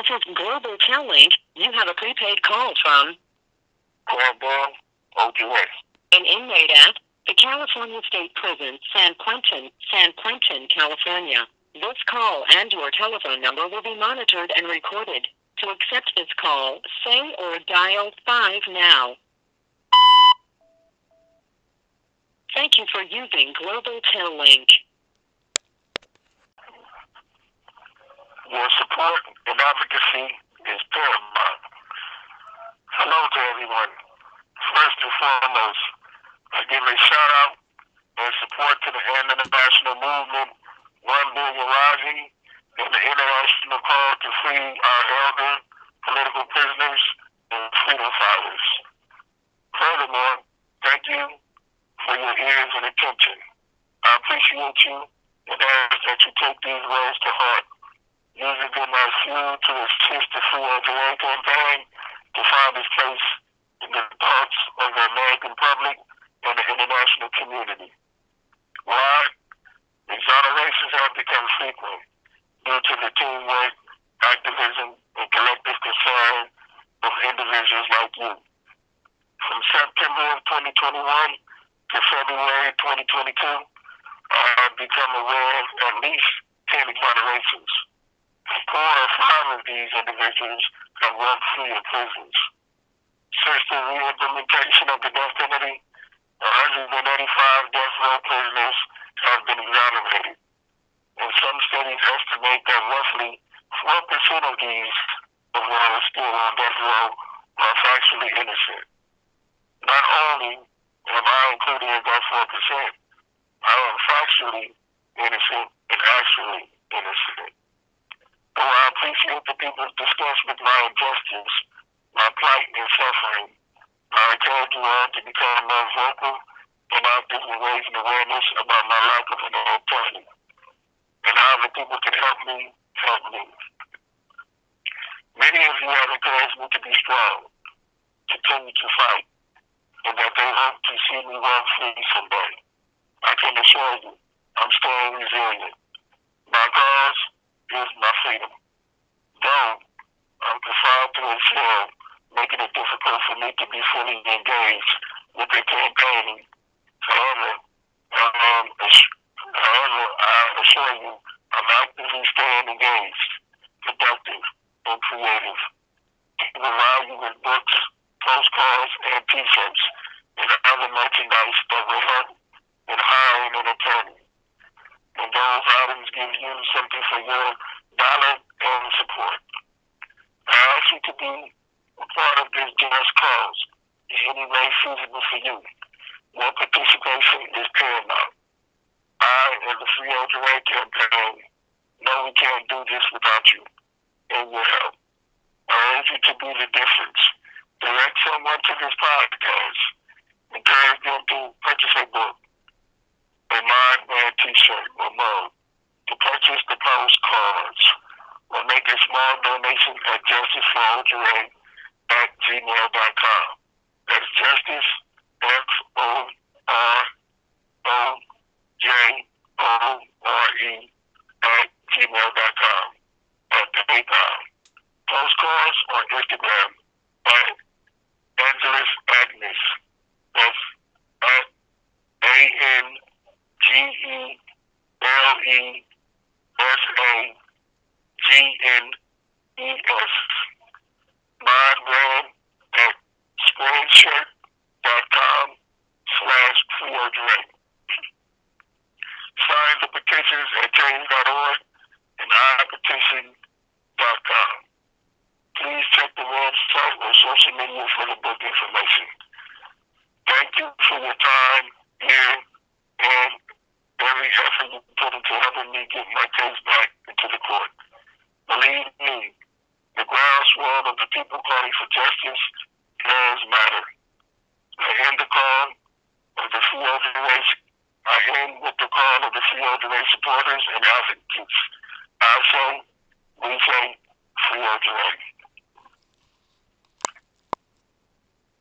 This is Global Tel Link. You have a prepaid call from Cornball, OUS. an inmate at the California State Prison, San Quentin, San Quentin, California. This call and your telephone number will be monitored and recorded. To accept this call, say or dial 5 now. Thank you for using Global Tel Link. Your support and advocacy is paramount. Hello to everyone. First and foremost, I give a shout out and support to the international movement, One Billion Rising, and the international call to free our elder political prisoners and freedom fighters. Furthermore, thank you for your ears and attention. I appreciate you and ask that you take these words to heart using them as fuel to assist the Free Algeria campaign to find his place in the thoughts of the American public and the international community. Why? Exonerations have become frequent due to the teamwork, activism, and collective concern of individuals like you. From September of 2021 to February 2022, I have become aware of at least 10 exonerations. Four or five of these individuals have walked free in prisons. Since the re-implementation of the death penalty, 185 death row prisoners have been exonerated. And some studies estimate that roughly 4% of these of those still on death row are factually innocent. Not only am I included in that 4%, I am factually innocent and actually innocent. Though I appreciate the people's disgust with my injustice, my plight and suffering, I encourage you all to become more vocal and active in raising awareness about my lack of an alternative and how the people can help me help me. Many of you have encouraged me to be strong, continue to fight, and that they hope to see me walk free someday. I can assure you, I'm staying resilient. My cause is my freedom. Though I'm confined to making it difficult for me to be fully engaged with the campaigning. However, um, however, I assure you, I'm actively staying engaged, productive, and creative. To provide you with books, postcards, and t-shirts, and other merchandise that will help in hiring an attorney. And those items give you something for your dollar and support. I ask you to be a part of this just cause in any way feasible for you. Your participation is paramount. I and the Free Algeria campaign know we can't do this without you and your help. I urge you to be the difference. Direct someone to this podcast. Encourage them to purchase a book, a mind brand t-shirt or mug, to purchase the postcards, a small donation at Justice for Algeria at gmail.com. That's Justice, X O R O J O R E at gmail.com or PayPal. Postcards on Instagram at Angeles Agnes. That's at A N G E L E S A G N E S. My brand at spreadshirt.com slash freeodrink. Sign the petitions at change.org and ipetition.com. Please check the website or social media for the book information. Thank you for your time here and every effort you put into helping me get my case back into the court. Believe me, the groundswell of the people calling for justice does matter. I end the call of the Algeria. I end with the call of the Algeria supporters and advocates. Say, we say, Algeria.